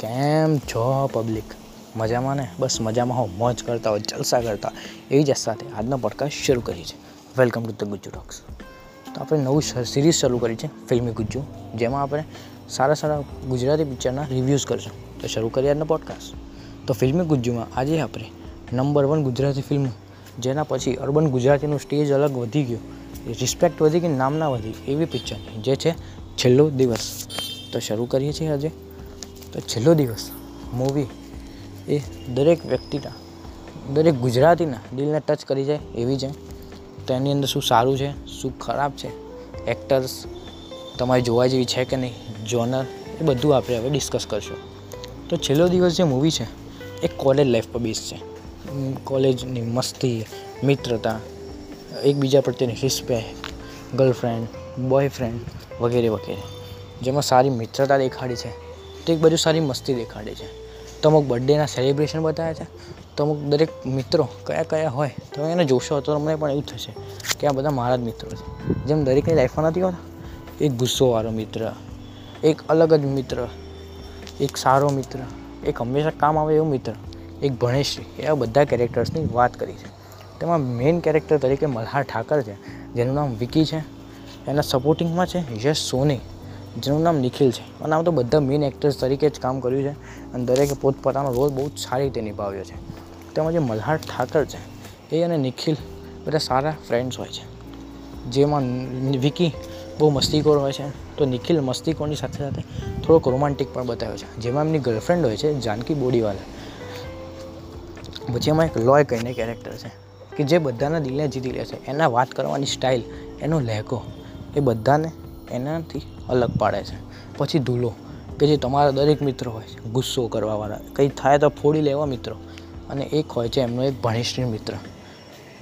કેમ છો પબ્લિક મજામાં ને? બસ મજામાં હો મોજ કરતા હોય, જલસા કરતા એવી જ સાથે આજનો પોડકાસ્ટ શરૂ કરી છે welcome to the Gujju talks તો આપણે નવું સિરીઝ શરૂ કરી છે ફિલ્મી ગુજ્જુ જેમાં આપણે સારા સારા ગુજરાતી પિક્ચરના રિવ્યૂઝ કરશું. તો શરૂ કરીએ આજનો પોડકાસ્ટ તો ફિલ્મી ગુજ્જુમાં આજે આપણે નંબર વન ગુજરાતી ફિલ્મ જેના પછી અર્બન ગુજરાતીનું સ્ટેજ અલગ વધી ગયું રિસ્પેક્ટ વધી કે નામના વધી, એવી પિક્ચર જે છે, છેલ્લો દિવસ. તો શરૂ કરીએ છીએ આજે. તો છેલ્લો દિવસ મૂવી એ દરેક વ્યક્તિના, દરેક ગુજરાતીના દિલને ટચ કરી જાય એવી છે. તો એની અંદર શું સારું છે, શું ખરાબ છે એક્ટર્સ તમારી જોવા જેવી છે કે નહીં જોનર એ બધું આપણે હવે ડિસ્કસ કરશું. તો છેલ્લો દિવસ જે મૂવી છે, એ કોલેજ લાઈફ પર બેઝ છે. કોલેજની મસ્તી, મિત્રતા, એકબીજા પ્રત્યેની રિસ્પેક્ટ ગર્લફ્રેન્ડ બોયફ્રેન્ડ વગેરે વગેરે. જેમાં સારી મિત્રતા દેખાડી છે તો એક બાજુ સારી મસ્તી દેખાડે છે. તો અમુક બર્થડેના સેલિબ્રેશન બતાવ્યા છે. તો અમુક દરેક મિત્રો કયા કયા હોય તમે એને જોશો તો તમને પણ એવું થશે કે આ બધા મારા જ મિત્રો છે. જેમ દરેકની લાઈફમાં નથી હોતા, એક ગુસ્સોવાળો મિત્ર, એક અલગ જ મિત્ર, એક સારો મિત્ર, એક હંમેશા કામ આવે એવો મિત્ર, એક ભણેશ્રી, એવા બધા કેરેક્ટર્સની વાત કરી છે. તેમાં મેઇન કેરેક્ટર તરીકે મલ્હાર ઠાકર છે, જેનું નામ વિકી છે. એના સપોર્ટિંગમાં છે યશ સોની. જેનું નામ નિખિલ છે. અને આમ તો બધા મેઇન એક્ટર્સ તરીકે જ કામ કર્યું છે અને દરેકે પોતપોતાનો રોલ બહુ સારી રીતે નિભાવ્યો છે. તેમાં જે મલ્હાર ઠાકર છે, એ અને નિખિલ બધા સારા ફ્રેન્ડ્સ હોય છે. જેમાં વિકી બહુ મસ્તીખોર હોય છે. તો નિખિલ મસ્તીખોરની સાથે સાથે થોડોક રોમાન્ટિક પણ બતાવ્યો છે. જેમાં એમની ગર્લફ્રેન્ડ હોય છે, જાનકી બોડીવાલા. પછી એમાં એક લોય કહીને કેરેક્ટર છે, કે જે બધાના દિલને જીતી લે છે. એના વાત કરવાની સ્ટાઇલ એનો લહેકો, એ બધાને એનાથી અલગ પાડે છે. પછી ધૂલો, કે જે તમારા દરેક મિત્રો હોય છે, ગુસ્સો કરવાવાળા, કંઈ થાય તો ફોડી લેવા મિત્રો. અને એક હોય છે એમનો એક ભણેશ્રી મિત્ર,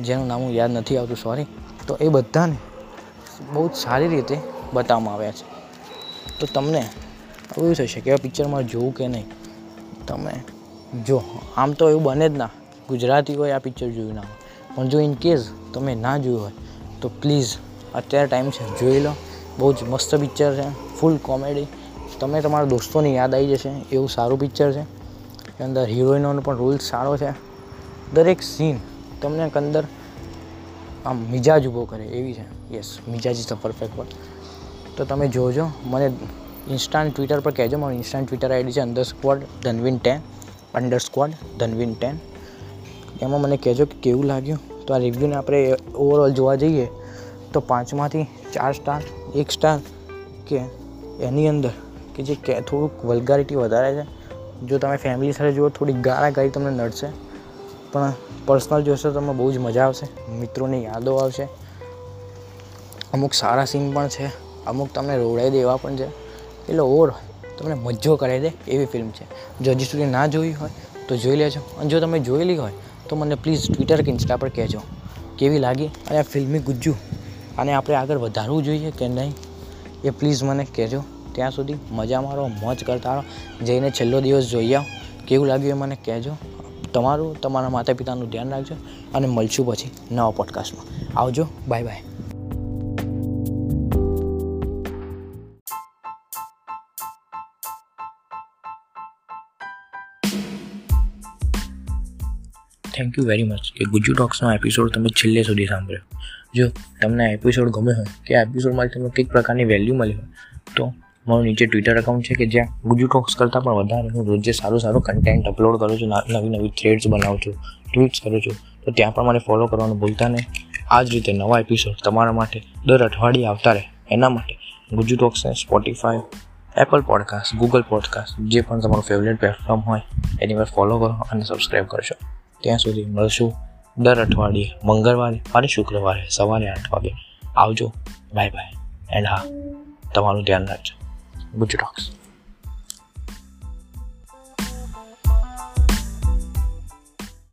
જેનું નામ હું યાદ નથી આવતું સોરી તો એ બધાને બહુ જ સારી રીતે બતાવવામાં આવ્યા છે. તો તમને એવું થશે કે આ પિક્ચરમાં જોવું કે નહીં? તમે જો, આમ તો એવું બને જ ના. ગુજરાતીઓએ આ પિક્ચર જોયું ના હોય. પણ જો ઇન કેસ તમે ના જોયું હોય, તો પ્લીઝ અત્યારે ટાઈમ છે, જોઈ લો. બહુ જ મસ્ત પિક્ચર છે. ફૂલ કોમેડી તમે તમારા દોસ્તોની યાદ આવી જશે. એવું સારું પિક્ચર છે. અંદર હિરોઈનોનો પણ રોલ સારો છે. દરેક સીન તમને અંદર આમ મિજાજ ઊભો કરે એવી છે. યસ મિજાજ ઇઝ ધ પરફેક્ટ વર્ડ તો તમે જોજો. મને ઇન્સ્ટાન્ટ ટ્વિટર પર કહેજો. મારું ઇન્સ્ટાન્ટ ટ્વિટર આઈડી છે under squad Dhanveen ten under squad Dhanveen ten. એમાં મને કહેજો કે કેવું લાગ્યું. તો આ રિવ્યૂને આપણે ઓવરઓલ જોવા જઈએ તો પાંચમાંથી ચાર સ્ટાર એક સ્ટાર કે એની અંદર કે જે કે થોડુંક વલ્ગારિટી વધારે છે. જો તમે ફેમિલી સાથે જુઓ, થોડી ગાળા ગાળી તમને નડશે. પણ પર્સનલ જોશો તમને બહુ જ મજા આવશે. મિત્રોની યાદો આવશે. અમુક સારા સીન પણ છે. અમુક તમને રોડાઈ દે એવા પણ છે. એટલે ઓવર તમને મજો કરાવી દે એવી ફિલ્મ છે. જો હજી સુધી ના જોઈ હોય તો જોઈ લેજો. અને જો તમે જોયેલી હોય તો મને પ્લીઝ ટ્વિટર કે ઇન્સ્ટા પર કહેજો. કેવી લાગી? અને આ ફિલ્મી ગુજ્જુ આને આપણે આગળ વધારવું જોઈએ કે નહીં, એ પ્લીઝ મને કહેજો. ત્યાં સુધી મજા મારો, મોજ કરતા રહો. જઈને છેલ્લો દિવસ જોઈ આવો. કેવું લાગ્યું એ મને કહેજો. તમારું, તમારા માતા પિતાનું ધ્યાન રાખજો. અને મળશું પછી નવા પોડકાસ્ટમાં આવજો. Bye bye thank you very much કે ગુજુ ટોક્સનો એપિસોડ તમે છેલ્લે સુધી સાંભળ્યો. જો તમને આ એપિસોડ ગમે હોય, કે આ એપિસોડમાં તમને કંઈક પ્રકારની વેલ્યુ મળી હોય, તો મારું નીચે ટ્વિટર એકાઉન્ટ છે કે જ્યાં ગુજુ ટોક્સ કરતાં પણ વધારે હું રોજે સારું સારું કન્ટેન્ટ અપલોડ કરું છું નવી નવી થ્રેડ્સ બનાવું છું ટ્વીટ્સ કરું છું. તો ત્યાં પણ મને ફોલો કરવાનું ભૂલતા નહીં. આ જ રીતે નવા એપિસોડ તમારા માટે દર અઠવાડિયે આવતા રહે. એના માટે Gujju ટોક્સને Spotify Apple podcast Google podcast જે પણ તમારું ફેવરેટ પ્લેટફોર્મ હોય, એની પર ફોલો કરો અને સબસ્ક્રાઈબ કરશો ત્યાં સુધી મળશું દર અઠવાડિયે, મંગળવારે અને શુક્રવારે સવારે આઠ વાગે. આવજો. Bye by. એન્ડ હા, તમારું ધ્યાન રાખજો. ગુજુ